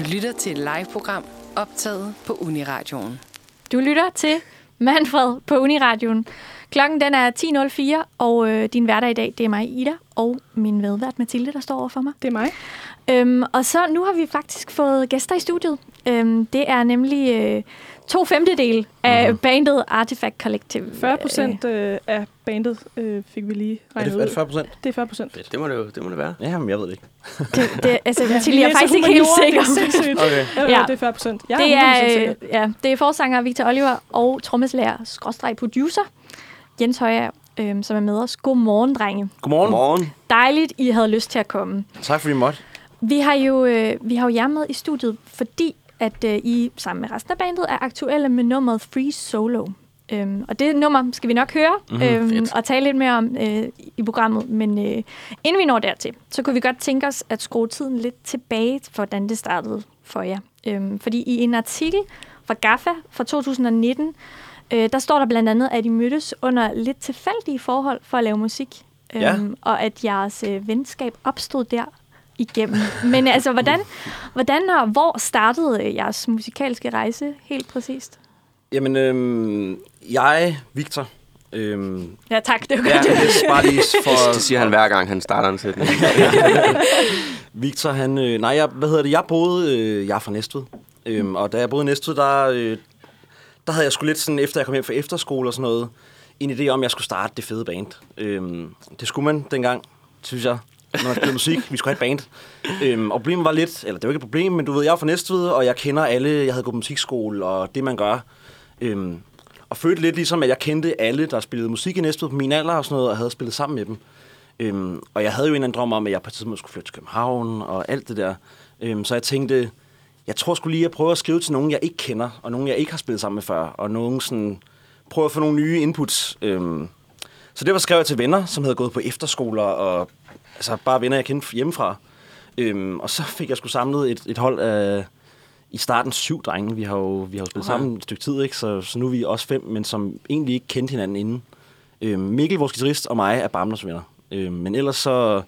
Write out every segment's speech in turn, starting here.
Du lytter til et live-program optaget på Uniradioen. Du lytter til Manfred på Uniradioen. Klokken den er 10.04, og øh, din hverdag i dag, det er mig, Ida, og min medvært Mathilde, der står over for mig. Det er mig. Øhm, og så nu har vi faktisk fået gæster i studiet. Øhm, det er nemlig øh, to femtedel af mm-hmm. bandet Artifact Collective. 40 procent øh, af bandet øh, fik vi lige Er regnet det, er det ud. 40 procent? Det er 40 procent. Det må det jo det må det være. Ja, men jeg ved det ikke. Det, det, altså, Mathilde, jeg er faktisk ikke helt sikker. Det er. Okay. Ja, Ja. det er 40 procent. Ja, Det 100% er, øh, ja, det er forsanger Victor Oliver og trommeslager, skråstreg producer, Jens Højer, øh, som er med os. Godmorgen, drenge. Godmorgen. Godmorgen. Dejligt, I havde lyst til at komme. Tak fordi I måtte. Vi har jo, øh, vi har jo jer med i studiet, fordi at øh, I sammen med resten af bandet er aktuelle med nummeret Free Solo. Øhm, og det nummer skal vi nok høre Mhm, øhm, fedt. og tale lidt mere om øh, i programmet. Men øh, inden vi når dertil, så kunne vi godt tænke os at skrue tiden lidt tilbage, for hvordan det startede for jer. Øhm, fordi i en artikel fra GAFA fra 2019, øh, der står der blandt andet, at I mødtes under lidt tilfældige forhold for at lave musik. Ja. Øhm, og at jeres øh, venskab opstod der igennem. Men altså, hvordan, hvordan og hvor startede øh, jeres musikalske rejse helt præcist? Jamen, øhm, jeg, Victor, øhm, Ja, tak. Det var ja, godt. det er bare lige for... Det siger han hver gang, han starter en sætning. Victor, han... Øh, nej, jeg, hvad hedder det? Jeg boede... Øh, jeg er fra Næstved. Øhm, og da jeg boede i Næstved, der, øh, der havde jeg sgu lidt sådan, efter jeg kom hjem fra efterskole og sådan noget, en idé om, at jeg skulle starte det fede band. Øhm, det skulle man dengang, synes jeg, når jeg spillede musik. Vi skulle have et band. Øhm, og problemet var lidt, eller det var ikke et problem, men du ved, jeg er fra Næstved, og jeg kender alle, jeg havde gået på musikskole, og det man gør. Øhm, og følte lidt ligesom, at jeg kendte alle, der spillede musik i Næstved på min alder og sådan noget, og havde spillet sammen med dem. Øhm, og jeg havde jo en eller anden drøm om, at jeg på et tidspunkt skulle flytte til København og alt det der. Øhm, så jeg tænkte, jeg tror skulle lige at prøve at skrive til nogen, jeg ikke kender, og nogen, jeg ikke har spillet sammen med før, og nogen sådan, prøve at få nogle nye inputs. Øhm, så det var skrevet til venner, som havde gået på efterskoler, og altså bare venner, jeg kendte hjemmefra. Øhm, og så fik jeg sgu samlet et, et hold af, i starten syv drenge. Vi har jo, vi har jo spillet Okay. sammen et stykke tid, ikke? Så, så nu er vi også fem, men som egentlig ikke kendte hinanden inden. Øhm, Mikkel, vores guitarist, og mig er Bamlers venner. Øhm, men ellers så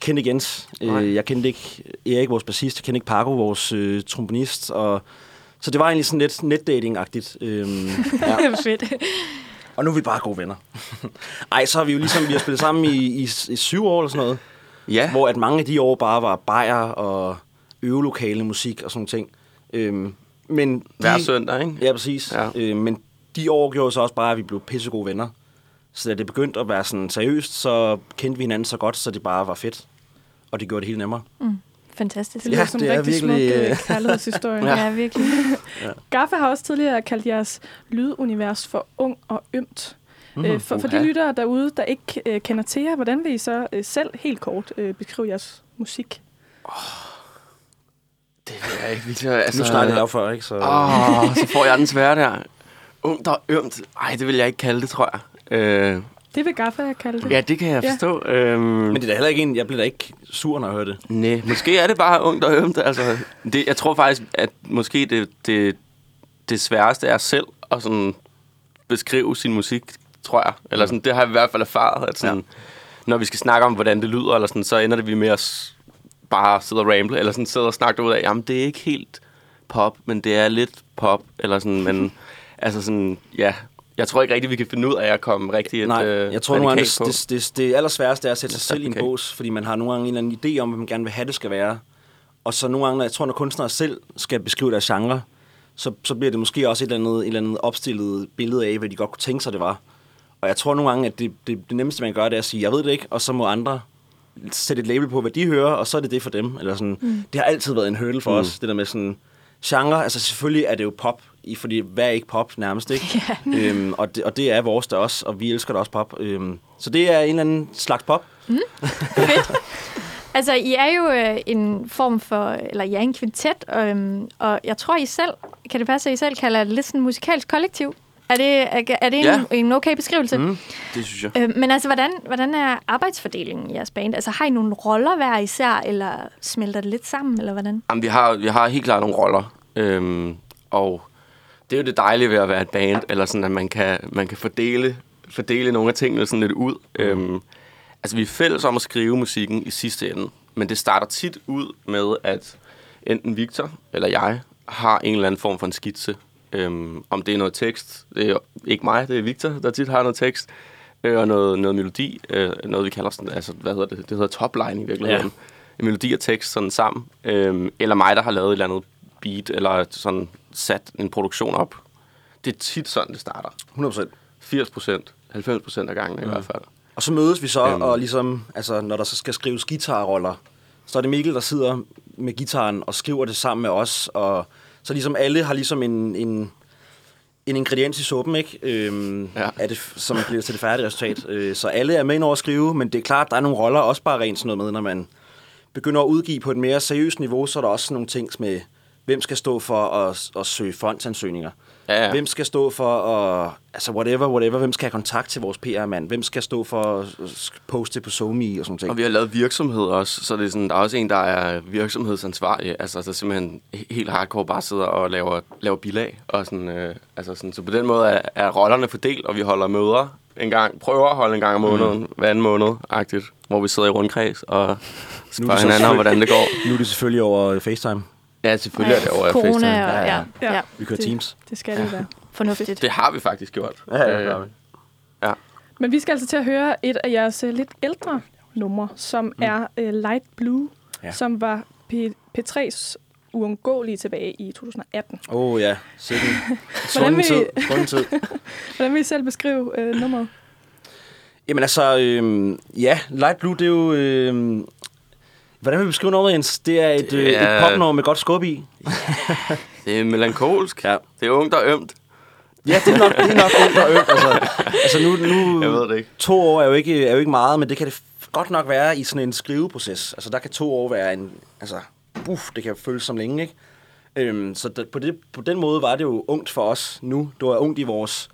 kendte ikke Jens. Øh, jeg kendte ikke Erik, vores bassist. Jeg kendte ikke Paco, vores øh, trombonist. Og, så det var egentlig sådan lidt netdating-agtigt. Øhm, ja. Fedt. Og nu er vi bare gode venner. Ej, så har vi jo ligesom, vi har spillet sammen i, i, i syv år eller sådan noget. Ja, Hvor at mange af de år bare var bajer og øvelokale musik og sådan ting. Øhm, men de, hver søndag, ikke? Ja, præcis. Ja. Øh, men de år gjorde så også bare, at vi blev pissegode venner. Så da det begyndte at være sådan seriøst, så kendte vi hinanden så godt, så det bare var fedt. Og det gjorde det helt nemmere. Fantastisk. Det lyder Ja, som det en er rigtig virkelig, smuk øh, øh, kærlighedshistorie. Ja, ja virkelig. Gaffa har også tidligere kaldt jeres lydunivers for ung og ømt. Mhm. Mm, for, for de lyttere derude, der ikke øh, kender til jer, hvordan vil I så øh, selv helt kort øh, beskrive jeres musik? Det ved jeg ikke, Victor. Altså, Nu snakkede jeg før, ikke? Så, Åh, så får jeg den svære der. Ungt og ømt. Ej, det vil jeg ikke kalde det, tror jeg. Øh, Det vil Gaffa kalde det. ja, det kan jeg Ja. forstå. Øhm, Men det er da heller ikke en, jeg bliver da ikke sur, når jeg hører det. Nej, måske er det bare ungt og ømt. Altså, det, jeg tror faktisk, at måske det, det, det sværeste er selv at sådan beskrive sin musik, tror jeg. Eller sådan, det har jeg i hvert fald erfaret, at sådan, ja. når vi skal snakke om, hvordan det lyder, eller sådan, så ender det vi med at bare sidde og ramble, eller sådan sidde og snakke ud af, jamen det er ikke helt pop, men det er lidt pop, eller sådan, men altså sådan, ja, jeg tror ikke rigtigt, vi kan finde ud af at komme rigtig et Nej, øh, jeg tror nogle gange, det, det, det, det allersværeste er at sætte sig selv i en Okay. bås, fordi man har nogle gange en eller anden idé om, hvad man gerne vil have, det skal være. Og så nogle gange, når jeg tror, når kunstnere selv skal beskrive deres genre, så, så bliver det måske også et eller, andet, et eller andet opstillet billede af, hvad de godt kunne tænke sig, det var. Og jeg tror nogle gange, at det, det, det nemmeste, man gøre, det er at sige, jeg ved det ikke, og så må andre sætte et label på, hvad de hører, og så er det det for dem. Eller sådan. Mm. Det har altid været en hurdle for mm. os, det der med sådan genre. Altså selvfølgelig er det jo pop, fordi hvad er ikke pop nærmest, ikke? øhm, og, det, og det er vores der også, og vi elsker da også pop. Øhm, så det er en eller anden slags pop. Altså, I er jo øh, en form for, eller I er en kvintet, øhm, og jeg tror, I selv, kan det passe, at I selv kalder det lidt sådan musikalsk kollektiv? Er det, er, det en, Ja. en okay beskrivelse? Mm. Det synes jeg. Øh, men altså, hvordan, hvordan er arbejdsfordelingen i jeres band? Altså, har I nogle roller hver især, eller smelter det lidt sammen, eller hvordan? Jamen, vi har, vi har helt klart nogle roller. Øhm, og det er jo det dejlige ved at være et band, eller sådan, at man kan, man kan fordele, fordele nogle af tingene sådan lidt ud. Mm. Øhm, altså, vi er fælles om at skrive musikken i sidste ende, men det starter tit ud med, at enten Victor eller jeg har en eller anden form for en skitse. Øhm, om det er noget tekst, det er ikke mig, det er Victor, der tit har noget tekst, øh, og noget, noget melodi, øh, noget vi kalder sådan, altså, hvad hedder det, det hedder topline i virkeligheden. Ja. En melodi og tekst sådan sammen. Øhm, eller mig, der har lavet et eller andet beat, eller sådan sat en produktion op. Det er tit sådan, det starter. 100%. 80 procent, 90 procent af gangen i hvert fald. Og så mødes vi så, øhm. og ligesom, altså, når der så skal skrives guitarroller, så er det Mikkel, der sidder med gitaren og skriver det sammen med os, og så ligesom alle har ligesom en, en, en ingrediens i suppen, ikke? Øhm, Ja. er det, som bliver til det færdige resultat. Øh, så alle er med over at skrive, men det er klart, der er nogle roller, også bare rent sådan noget med, når man begynder at udgive på et mere seriøst niveau, så er der også nogle ting med, hvem skal stå for at, at søge fondsansøgninger. Ja, ja. Hvem skal stå for at... Altså, whatever, whatever. Hvem skal have kontakt til vores PR-mand? Hvem skal stå for at poste på SoMe og sådan ting? Og vi har lavet virksomhed også, så det er sådan, der er også en, der er virksomhedsansvarlig, altså der simpelthen helt hardcore bare sidder og laver, laver bilag. Og sådan, øh, altså sådan, så på den måde er, er rollerne fordelt, og vi holder møder en gang, prøver at holde en gang om måneden, mm. hver anden måned, agtigt, hvor vi sidder i rundkreds og spørger så hinanden om, hvordan det går. Nu er det selvfølgelig over FaceTime. Ja, selvfølgelig er det over Corona, FaceTime. og, Ja, ja, ja. ja, ja, Vi kører Det- Teams. Det skal det være. fornuftigt. Det har vi faktisk gjort. Ja, ja, det Øh, vi. Men vi skal altså til at høre et af jeres øh, lidt ældre numre, som mm. er uh, Light Blue, ja. Ja. som var P- P3's uundgåelige tilbage i 2018. Åh oh, ja. Hvordan Svunden tid. Svunden tid. Hvordan vil I selv beskrive uh, nummeret? Jamen altså, øhm, ja, Light Blue, det er jo... Øhm, hvordan vil vi beskrive nummeret, Jens? Det er et, øh, Det er- et popnummer med godt skub i. Det er melankolsk. Ja. Det er ungt og ømt. Ja, det er nok, det er nok ondt og ømt. Altså, altså nu, nu, Jeg ved det ikke. to år er jo, ikke, er jo ikke meget, men det kan det godt nok være i sådan en skriveproces. Altså der kan to år være en... Altså, uff, det kan føles som længe, ikke? Øhm, så det, på, det, på den måde var det jo ungt for os nu. Det var ungt i vores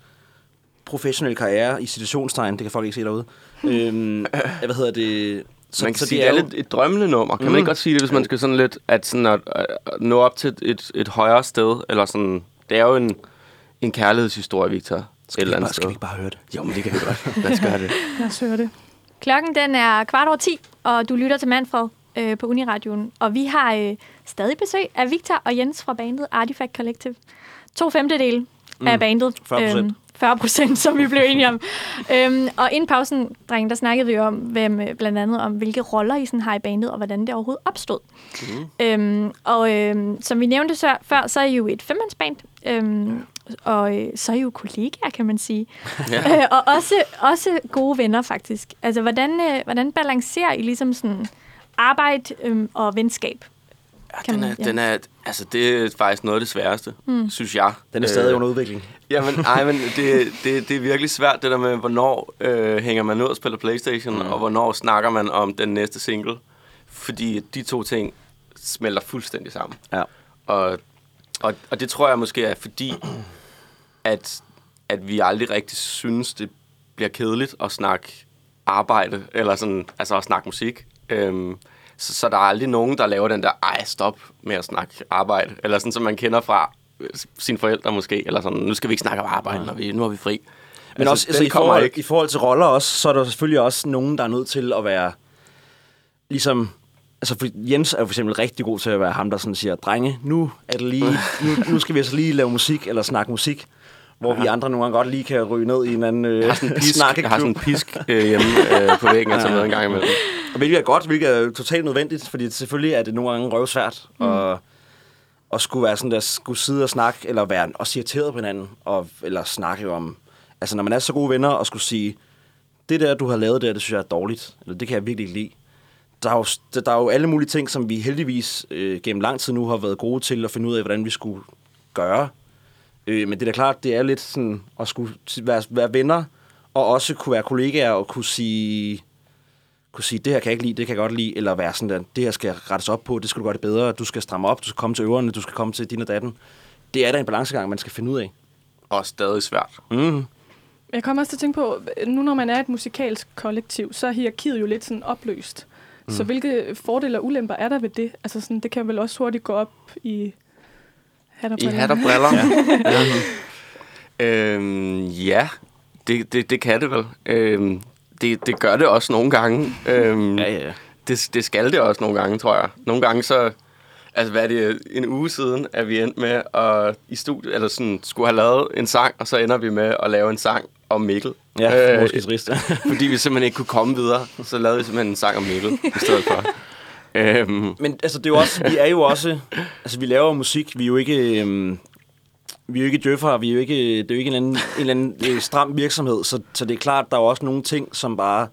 professionelle karriere, i situationstegn, det kan folk ikke se derude. øhm, hvad hedder det? Så, man kan så sige, det er jo- lidt et drømmende nummer. Kan mm. man Mm. ikke godt sige det, hvis man skal sådan lidt, at, sådan at, at nå op til et, et, højere sted, eller sådan, det er jo en, en kærlighedshistorie, Victor, et Skal eller vi, andet bare, skal vi ikke bare høre det? Jo, men det kan vi godt. Lad os gøre det. Lad os høre det. Klokken den er kvart over 10, og du lytter til Manfred øh, på Uniradioen. Og vi har øh, stadig besøg af Victor og Jens fra bandet Artifact Collective. To femtedele mm. af bandet. 40%. 40 procent, som vi blev enige om. øhm, og inden pausen, drenge, der snakkede vi jo om, hvem, øh, blandt andet om, hvilke roller I sådan har i bandet, og hvordan det overhovedet opstod. Mm. Øhm, og øhm, som vi nævnte så, før, så er I jo et femmandsband. Øhm, og øh, så er I jo kollegaer, kan man sige. Ja. Øh, og også, også gode venner, faktisk. Altså, hvordan, øh, hvordan balancerer I ligesom sådan arbejde øhm, og venskab? Ja, Kan den, man- er, ja. den er, altså, det er faktisk noget af det sværeste, mm. synes jeg. Den er stadig Øh, under udvikling. Jamen, ej, men det, det, det er virkelig svært, det der med, hvornår øh, hænger man ud og spiller Playstation, mm. og hvornår snakker man om den næste single. Fordi de to ting smelter fuldstændig sammen. Ja. Og, og, og det tror jeg måske er fordi, at, at vi aldrig rigtig synes, det bliver kedeligt at snakke arbejde, eller sådan, altså at snakke musik. Øhm, så, så der er aldrig nogen, der laver den der, ej, stop med at snakke arbejde. Eller sådan, som man kender fra øh, sine forældre måske. Eller sådan, nu skal vi ikke snakke om arbejde, når vi, nu er vi fri. Men også altså, i, forhold, ikke. i forhold til roller også, så er der selvfølgelig også nogen, der er nødt til at være ligesom... Altså, for Jens er jo for eksempel rigtig god til at være ham, der sådan siger, drenge, nu, er det lige, nu, nu skal vi altså lige lave musik, eller snakke musik. Hvor vi andre nogle gange godt lige kan ryge ned i en anden øh, sådan en pisk, jeg har sådan en pisk øh, hjemme øh, på væggen, og med en gang imellem. Og hvilket er godt, hvilket er totalt nødvendigt, fordi selvfølgelig er det nogle gange røvsvært mm. at, at skulle være sådan der, skulle sidde og snakke, eller være også irriteret på hinanden, og, eller snakke om, altså når man er så gode venner, og skulle sige, det der, du har lavet der, det synes jeg er dårligt, eller det kan jeg virkelig ikke lide. Der er, jo, der er jo alle mulige ting, som vi heldigvis øh, gennem lang tid nu har været gode til at finde ud af, hvordan vi skulle gøre. Øh, men det er da klart, det er lidt sådan at skulle være, være venner, og også kunne være kollegaer og kunne sige, kunne sige, det her kan jeg ikke lide, det kan jeg godt lide, eller være sådan der, det her skal rettes op på, det skal du gøre det bedre, du skal stramme op, du skal komme til øverne, du skal komme til din og datten. Det er da en balancegang, man skal finde ud af. Og stadig svært. Mm. Jeg kommer også til at tænke på, nu når man er et musikalsk kollektiv, så er hierarkiet jo lidt sådan opløst. Mm. Så hvilke fordele og ulemper er der ved det? Altså sådan, det kan vel også hurtigt gå op i hat og I briller. hat og briller. Ja. øhm, ja, det, det, det kan det vel. Øhm, det, det gør det også nogle gange. Øhm, Ja, ja, ja. det, det skal det også nogle gange, tror jeg. Nogle gange så... Altså, hvad er det, en uge siden, at vi endte med at i studiet, eller sådan, skulle have lavet en sang, og så ender vi med at lave en sang om Mikkel. Ja, øh, måske trist. fordi vi simpelthen ikke kunne komme videre, så lavede vi simpelthen en sang om Mikkel i stedet for. Øhm, Men altså, det er jo også, vi er jo også, altså vi laver musik, vi er jo ikke, øhm, vi er jo ikke døffere, vi er jo ikke, det er jo ikke en eller anden, en eller anden øh, stram virksomhed, så, så det er klart, der er jo også nogle ting, som bare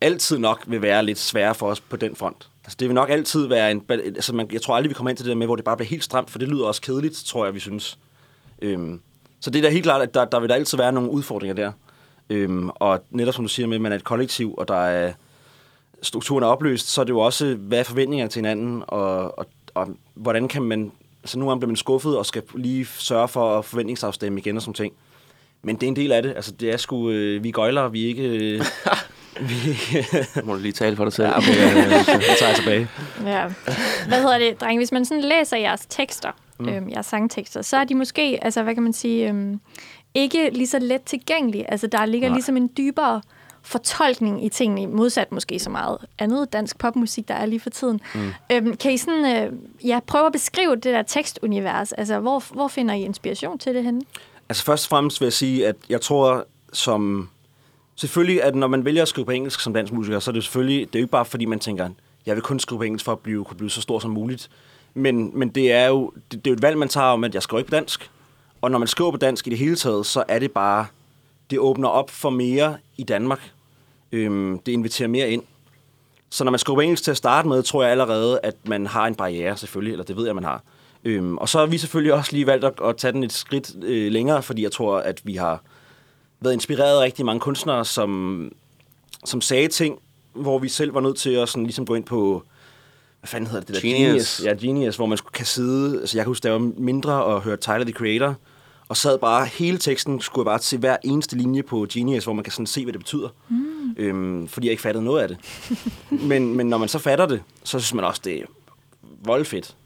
altid nok vil være lidt svære for os på den front. Altså, det vil nok altid være en... Altså, man, jeg tror aldrig, vi kommer ind til det der med, hvor det bare bliver helt stramt, for det lyder også kedeligt, tror jeg, vi synes. Øhm, så det er da helt klart, at der, der vil der altid være nogle udfordringer der. Øhm, og netop som du siger med, at man er et kollektiv, og der er strukturen er opløst, så er det jo også, hvad er forventningerne til hinanden, og, og, og hvordan kan man... Altså nogle gange bliver man skuffet, og skal lige sørge for at forventningsafstemme igen og sådan ting. Men det er en del af det. Altså, det er sgu... Øh, vi gøjler, vi ikke... Øh, vi, må du lige tale for dig selv. ja, ja, ja, så tager jeg tilbage. Ja. Hvad hedder det, dreng? Hvis man sådan læser jeres tekster, mm. øhm, jeres sangtekster, så er de måske, altså hvad kan man sige, øhm, ikke lige så let tilgængelige. Altså der ligger Nej. ligesom en dybere fortolkning i tingene, modsat måske så meget andet dansk popmusik, der er lige for tiden. Mm. Øhm, kan I sådan, øh, ja, prøve at beskrive det der tekstunivers? Altså, hvor, hvor finder I inspiration til det henne? Altså først og fremmest vil jeg sige, at jeg tror, som... Selvfølgelig, at når man vælger at skrive på engelsk som dansk musiker, så er det selvfølgelig... Det er jo ikke bare, fordi man tænker, jeg vil kun skrive på engelsk for at blive, kunne blive så stor som muligt. Men, men det er jo det, det er jo et valg, man tager om, at jeg skriver ikke på dansk. Og når man skriver på dansk i det hele taget, så er det bare... Det åbner op for mere i Danmark. Øhm, det inviterer mere ind. Så når man skriver engelsk til at starte med, tror jeg allerede, at man har en barriere selvfølgelig, eller det ved jeg, man har. Øhm, og så har vi selvfølgelig også lige valgt at, at tage den et skridt øh, længere, fordi jeg tror, at vi har været inspireret af rigtig mange kunstnere, som, som sagde ting, hvor vi selv var nødt til at sådan, ligesom gå ind på, hvad fanden hedder det? det der? Genius. Ja, Genius, hvor man skulle kan sidde, altså jeg kan huske, da jeg var mindre og hørte Tyler, the Creator, og sad bare, hele teksten skulle jeg bare se hver eneste linje på Genius, hvor man kan sådan se, hvad det betyder. Mm. Øhm, fordi jeg ikke fattede noget af det. men, men når man så fatter det, så synes man også, det er voldfedt.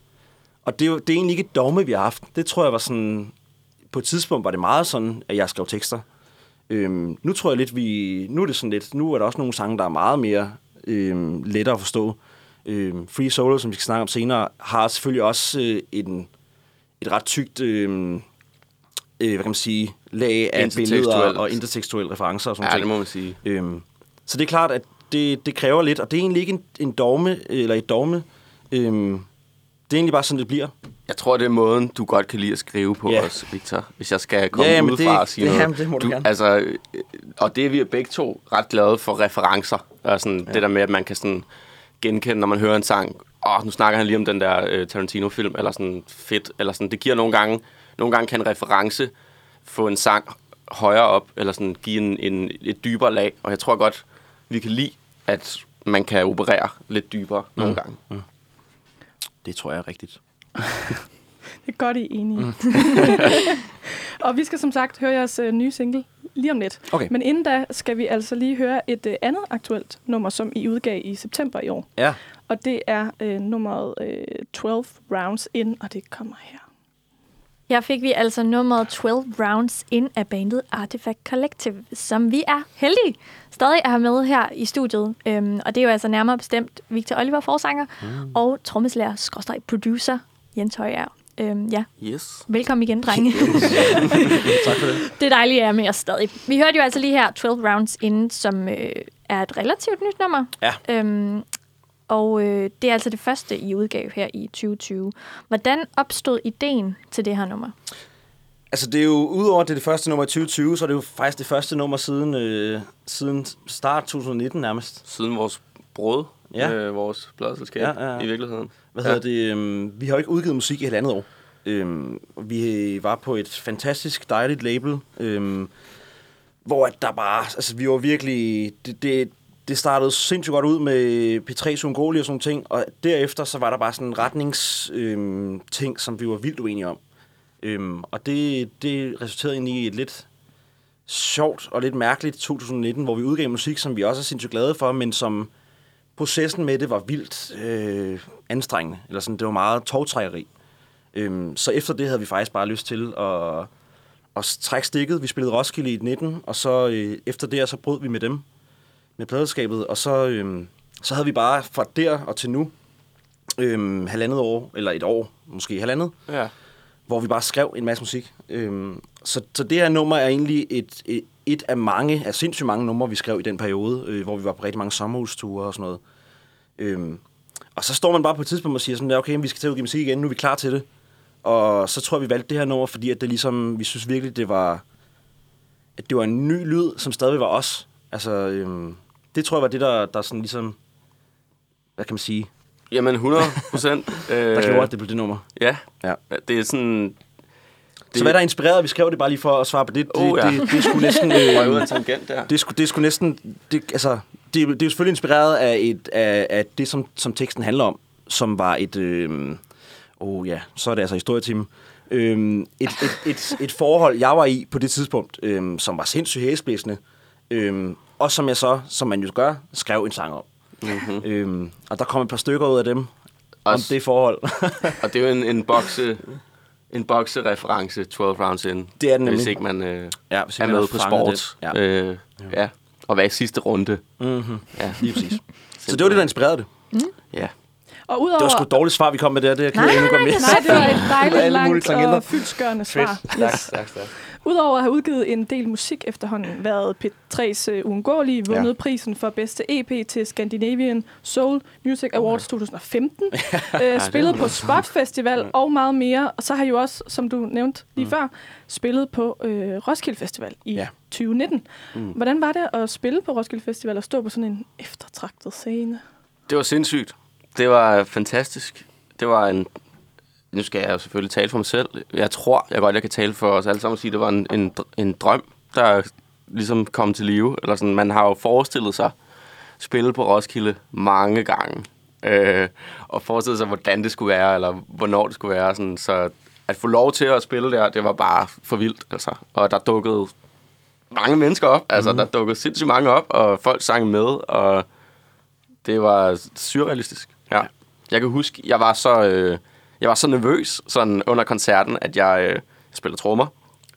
Og det er, jo, det er egentlig ikke et dogme, vi har haft. Det tror jeg var sådan... På et tidspunkt var det meget sådan, at jeg skrev tekster. Øhm, nu tror jeg lidt, vi... Nu er det sådan lidt... Nu er der også nogle sange, der er meget mere øhm, lettere at forstå. Øhm, Free Solo, som vi skal snakke om senere, har selvfølgelig også øh, en, et ret tykt... Øh, øh, hvad kan man sige, lag af billeder og intertekstuelle referencer og sådan Ja, noget. det må man sige. Øhm, så det er klart, at det, det kræver lidt, og det er egentlig ikke en, en dogme, eller et dogme. Øhm, det er egentlig bare sådan, det bliver. Jeg tror, det er måden, du godt kan lide at skrive på Ja. os, Victor. Hvis jeg skal komme Ja, udefra det- og sige det- noget. jamen, det må du gerne. Altså, øh, og det er vi begge to ret glade for referencer. Og sådan, ja. Det der med, at man kan sådan genkende, når man hører en sang. Åh, nu snakker han lige om den der øh, Tarantino-film, eller sådan fedt. Eller sådan. Det giver nogle gange, nogle gange kan en reference få en sang højere op, eller sådan give en, en, et dybere lag. Og jeg tror godt, vi kan lide, at man kan operere lidt dybere mm. nogle gange. Det tror jeg er rigtigt. Det er godt, I er enige. Mm. og vi skal som sagt høre jeres øh, nye single lige om lidt. Okay. Men inden da skal vi altså lige høre et øh, andet aktuelt nummer, som I udgav i september i år. Ja. Og det er øh, nummeret øh, 12 Rounds In, og det kommer her. Her fik vi altså nummeret 12 Rounds ind af bandet Artifact Collective, som vi er heldige stadig have med her i studiet. Øhm, og det er jo altså nærmere bestemt Victor Oliver, forsanger, mm. og trommeslager, skråstreg producer, Jens Højer. Øhm, ja, Yes. velkommen igen, drenge. Tak for det. det er dejligt, at I er med os stadig. Vi hørte jo altså lige her 12 Rounds In, som øh, er et relativt nyt nummer. Ja. Øhm, og øh, det er altså det første, I udgav her i 2020. Hvordan opstod ideen til det her nummer? Altså, det er jo, udover at det er det første nummer i 2020, så er det jo faktisk det første nummer siden, øh, siden start 2019 nærmest. Siden vores brød, Ja. øh, vores pladselskab Ja, ja, ja. i virkeligheden. Hvad Ja. hedder det? Øhm, vi har jo ikke udgivet musik i et andet år. Øhm, vi var på et fantastisk dejligt label, øhm, hvor at der bare, altså vi var virkelig, det, det, det startede sindssygt godt ud med P3 Sungoli og sådan ting, og derefter så var der bare sådan en retnings øhm, ting, som vi var vildt uenige om. Øhm, og det, det resulterede egentlig i et lidt sjovt og lidt mærkeligt 2019, hvor vi udgav musik, som vi også er sindssygt glade for, men som processen med det var vildt øh, anstrengende. Eller sådan, det var meget togtrækkeri. Øhm, så efter det havde vi faktisk bare lyst til at, at trække stikket. Vi spillede Roskilde i 19, og så øh, efter det, så brød vi med dem, med pladeskabet. Og så, øh, så havde vi bare fra der og til nu øhm, halvandet år, eller et år, måske halvandet, Ja. hvor vi bare skrev en masse musik. Øhm, så, så det her nummer er egentlig et, et, et af mange, af sindssygt mange numre, vi skrev i den periode, øh, hvor vi var på rigtig mange sommerhusture og sådan noget. Øhm, og så står man bare på et tidspunkt og siger sådan, ja, okay, vi skal til at udgive musik igen, nu er vi klar til det. Og så tror jeg, vi valgte det her nummer, fordi at det ligesom, vi synes virkelig, det var, at det var en ny lyd, som stadig var os. Altså, øhm, det tror jeg var det, der, der sådan ligesom, hvad kan man sige, Jamen, 100 procent. der gjorde, at det blev det nummer. Ja. Ja. Det er sådan... Det... Så hvad der inspirerede, vi skrev det bare lige for at svare på det, det, Oh, ja. det, det, det skulle næsten... Røg ud af Øh, en tangent der. det, skulle, det skulle næsten... Det, altså, det, det er jo selvfølgelig inspireret af, et, af, af det, som, som teksten handler om, som var et... Øh, oh ja, så er det altså historietime. Øh, et, et, et, et forhold, jeg var i på det tidspunkt, øh, som var sindssygt hæsblæsende, øh, og som jeg så, som man jo gør, skrev en sang om. Mm-hmm. Øh, og der kom et par stykker ud af dem, om Også- det forhold. Og det er jo en, en bokse... En boksereference 12 rounds in. Det er den Hvis nemlig. ikke man øh, Ja, hvis er ikke man med på sport. Ja. Øh, ja. Og hvad i sidste runde. mm-hmm. Ja. Lige præcis. Så det var det, der inspirerede det. ja. Og udover... Det var sgu et dårligt svar, vi kom med der. Det er jeg ked af, Nej, nu går nej, med. Nej, det var et dejligt Alle mulige langt og fyldskørende svar. Yes. Tak, tak. Udover at have udgivet en del musik efterhånden, været P3's uh, uundgåelige, vundet Ja. prisen for bedste EP til Scandinavian Soul Music Awards 2015, øh, spillet på Spot Festival og meget mere. Og så har I jo også, som du nævnte lige før, spillet på øh, Roskilde Festival i Ja. 2019. Hvordan var det at spille på Roskilde Festival og stå på sådan en eftertragtet scene? Det var sindssygt. Det var fantastisk. Det var en... Nu skal jeg jo selvfølgelig tale for mig selv. Jeg tror, jeg godt jeg kan tale for os alle sammen og sige, at det var en, en, en drøm, der ligesom kom til live. Eller sådan, man har jo forestillet sig spille på Roskilde mange gange. Øh, og forestillet sig, hvordan det skulle være, eller hvornår det skulle være. Sådan, så at få lov til at spille der, det var bare for vildt. Altså. Og der dukkede mange mennesker op. Altså, mm. der dukkede sindssygt mange op, og folk sang med, og det var surrealistisk. Ja. Jeg kan huske, jeg var så, øh, jeg var så nervøs sådan under koncerten, at jeg, øh, jeg spiller trommer,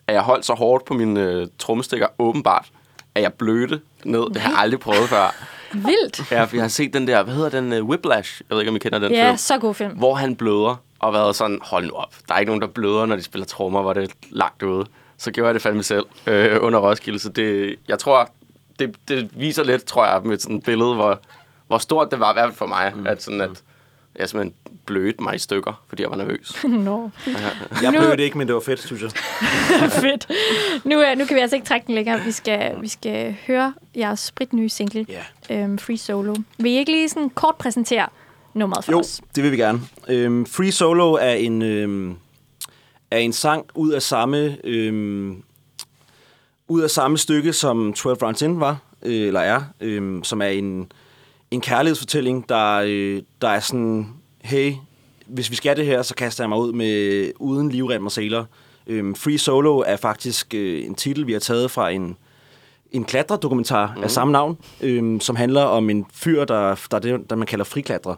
at jeg holdt så hårdt på mine øh, trommestikker, åbenbart, at jeg blødte ned. Det har jeg aldrig prøvet før. Vildt. Ja, for jeg har set den der, hvad hedder den, uh, Whiplash? Jeg ved ikke, om I kender den Ja, film. så god film. Hvor han bløder, og været sådan, hold nu op. Der er ikke nogen, der bløder, når de spiller trommer, hvor det er lagt ude. Så gjorde jeg det fandme selv øh, under Roskilde. Så det, jeg tror, det, det viser lidt, tror jeg, med sådan et billede, hvor, hvor stort det var i hvert fald for mig. Mm. At, sådan, at jeg simpelthen blødte mig i stykker, fordi jeg var nervøs. Nå, Jeg det ikke, men det var fedt, synes jeg. fedt. Nu, er- nu kan vi altså ikke trække den længere. Vi skal, vi skal høre jeres spritnye single, Ja. øhm, Free Solo. Vil I ikke lige sådan kort præsentere nummeret for Jo, os? det vil vi gerne. Øhm, Free Solo er en, øhm, er en sang ud af samme øhm, ud af samme stykke, som 12 Rounds In var, øh, eller er, øhm, som er en, en kærlighedsfortælling, der, øh, der er sådan, hey, hvis vi skal det her, så kaster jeg mig ud med uden livrem og seler. Øhm, Free Solo er faktisk øh, en titel, vi har taget fra en, en klatredokumentar mm. af samme navn, øhm, som handler om en fyr, der, der er det, der man kalder friklatrer.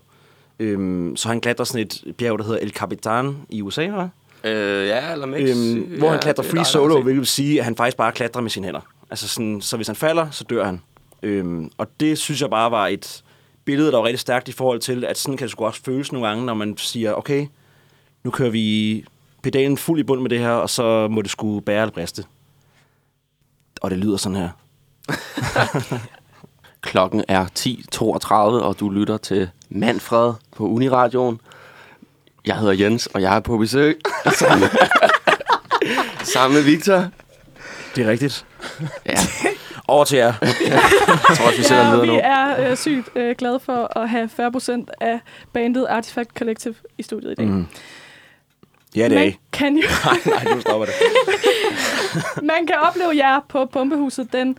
Øhm, så han klatrer sådan et bjerg, der hedder El Capitan i USA, eller? øh, ja, eller mix. Øhm, hvor ja, han klatrer er free solo, hvilket vil sige, at han faktisk bare klatrer med sine hænder. Altså sådan, så hvis han falder, så dør han. Øhm, og det synes jeg bare var et billede, der var rigtig stærkt i forhold til, at sådan kan det sgu også føles nogle gange, når man siger, okay, nu kører vi pedalen fuld i bund med det her, og så må det skulle bære eller briste. Og det lyder sådan her. Klokken er 10.32, og du lytter til Manfred på Uniradioen. Jeg hedder Jens, og jeg er på besøg sammen, sammen med Victor. Det er rigtigt. Ja, Over til jer. jeg tror også, vi sætter Ja, vi nu. er øh, sygt øh, glade for at have 40% af bandet Artifact Collective i studiet i dag. Mm. Ja, det er Man I. kan jo Nej, nu stopper det. Man kan opleve jer på Pumpehuset den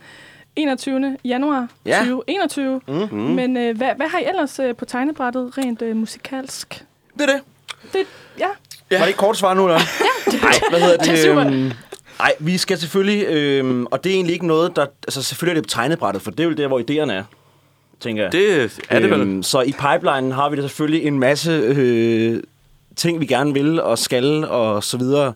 21. januar Ja. 2021. Mm. Mm. Men øh, hvad, hvad har I ellers øh, på tegnebrættet rent øh, musikalsk? Det er det. Det, ja, Ja. Var det ikke kort svar nu, eller? Nej, hvad hedder det? Det er super. øhm, Ej, vi skal selvfølgelig, øhm, og det er egentlig ikke noget, der... Altså, selvfølgelig er det på tegnebrættet, for det er jo der, hvor idéerne er, tænker jeg. Det er det vel. Øhm, så i pipelinen har vi da selvfølgelig en masse øh, ting, vi gerne vil og skal og så videre.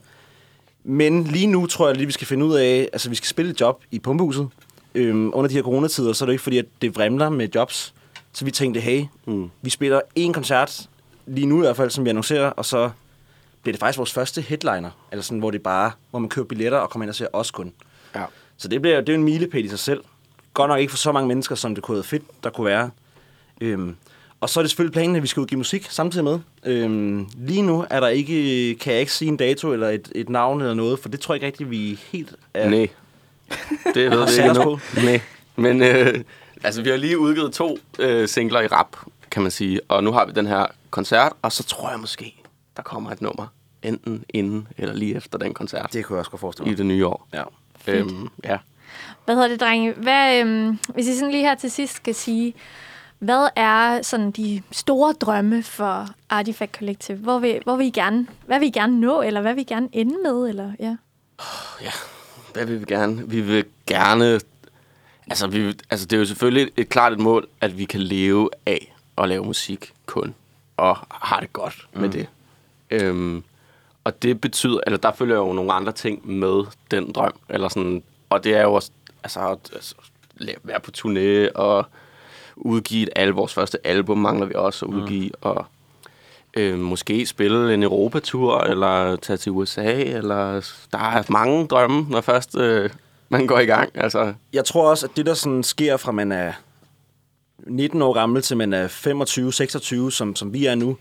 Men lige nu tror jeg lige, vi skal finde ud af, altså vi skal spille et job i pumpehuset. Øhm, under de her coronatider, så er det ikke fordi, at det vrimler med jobs. Så vi tænkte, hey, Mm. vi spiller en koncert lige nu i hvert fald, som vi annoncerer, og så bliver det faktisk vores første headliner, eller sådan, hvor det bare, hvor man køber billetter og kommer ind og ser os kun. Ja. Så det, bliver, det er jo en milepæl i sig selv. Godt nok ikke for så mange mennesker, som det kunne være fedt, der kunne være. Øhm, og så er det selvfølgelig planen, at vi skal udgive musik samtidig med. Øhm, lige nu er der ikke, kan jeg ikke sige en dato eller et, et navn eller noget, for det tror jeg ikke rigtig, vi helt er... Nej. Det ved vi ikke nu. Nej. Men øh, altså, vi har lige udgivet to øh, singler i rap, kan man sige. Og nu har vi den her koncert, og så tror jeg måske, der kommer et nummer. Enten inden eller lige efter den koncert Det kunne jeg også godt forestille i mig. det nye år. Ja. Øhm, ja. Hvad hedder det, drenge? Hvad, øhm, hvis I sådan lige her til sidst skal sige, hvad er sådan de store drømme for Artifact Collective? Hvor vil, hvor vil I gerne, hvad vil I gerne nå, eller hvad vil I gerne ende med? Eller, ja. Hvad vil vi gerne? Vi vil gerne... Altså, vi, vil- altså, det er jo selvfølgelig et klart et mål, at vi kan leve af at lave musik kun. Og har det godt med det. Øhm, og det betyder... Eller der følger jo nogle andre ting med den drøm. Eller sådan, og det er jo også... Altså, altså være på turné og udgive et al vores første album mangler vi også at udgive. Og øh, måske spille en Europatur, eller tage til USA, eller der er mange drømme, når først øh, man går i gang. Altså, Jeg tror også, at det, der sådan sker fra man er 19 år gammel til man er 25, 26, som, som vi er nu,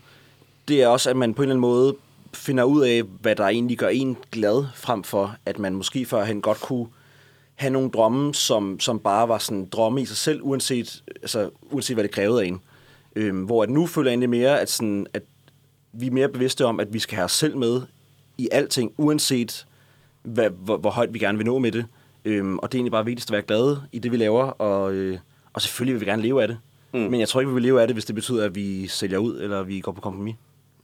det er også, at man på en eller anden måde finder ud af, hvad der egentlig gør en glad, frem for at man måske førhen godt kunne have nogle drømme, som, som bare var sådan drømme i sig selv, uanset, altså, uanset hvad det krævede af en. Øhm, hvor at nu føler jeg egentlig mere, at, sådan, at vi er mere bevidste om, at vi skal have os selv med i alting, uanset hvad, hvor, hvor højt vi gerne vil nå med det. Øhm, og det er egentlig bare vigtigst at være glade i det, vi laver, og, øh, og selvfølgelig vil vi gerne leve af det. Mm. Men jeg tror ikke, vi vil leve af det, hvis det betyder, at vi sælger ud, eller vi går på kompromis.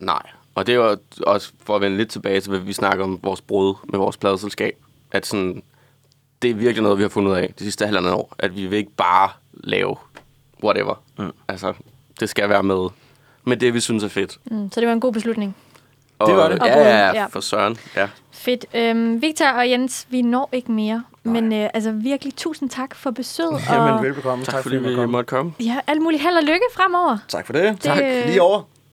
Nej. Og det er jo også for at vende lidt tilbage til, hvad vi snakker om vores brud med vores pladeselskab. At sådan, det er virkelig noget, vi har fundet ud af de sidste halvandet år. At vi vil ikke bare lave whatever. Mm. Altså, det skal være med, med det, vi synes er fedt. Mm, så det var en god beslutning. Og, Det var det. Og Ja, ja, ja. for søren. Ja. Fedt. Øhm, Victor og Jens, vi når ikke mere. Men øh, altså virkelig tusind tak for besøget. Jamen, og velbekomme. Tak, tak fordi vi måtte komme. ja, alt muligt held og lykke fremover. Tak for det. Tak. Lige over.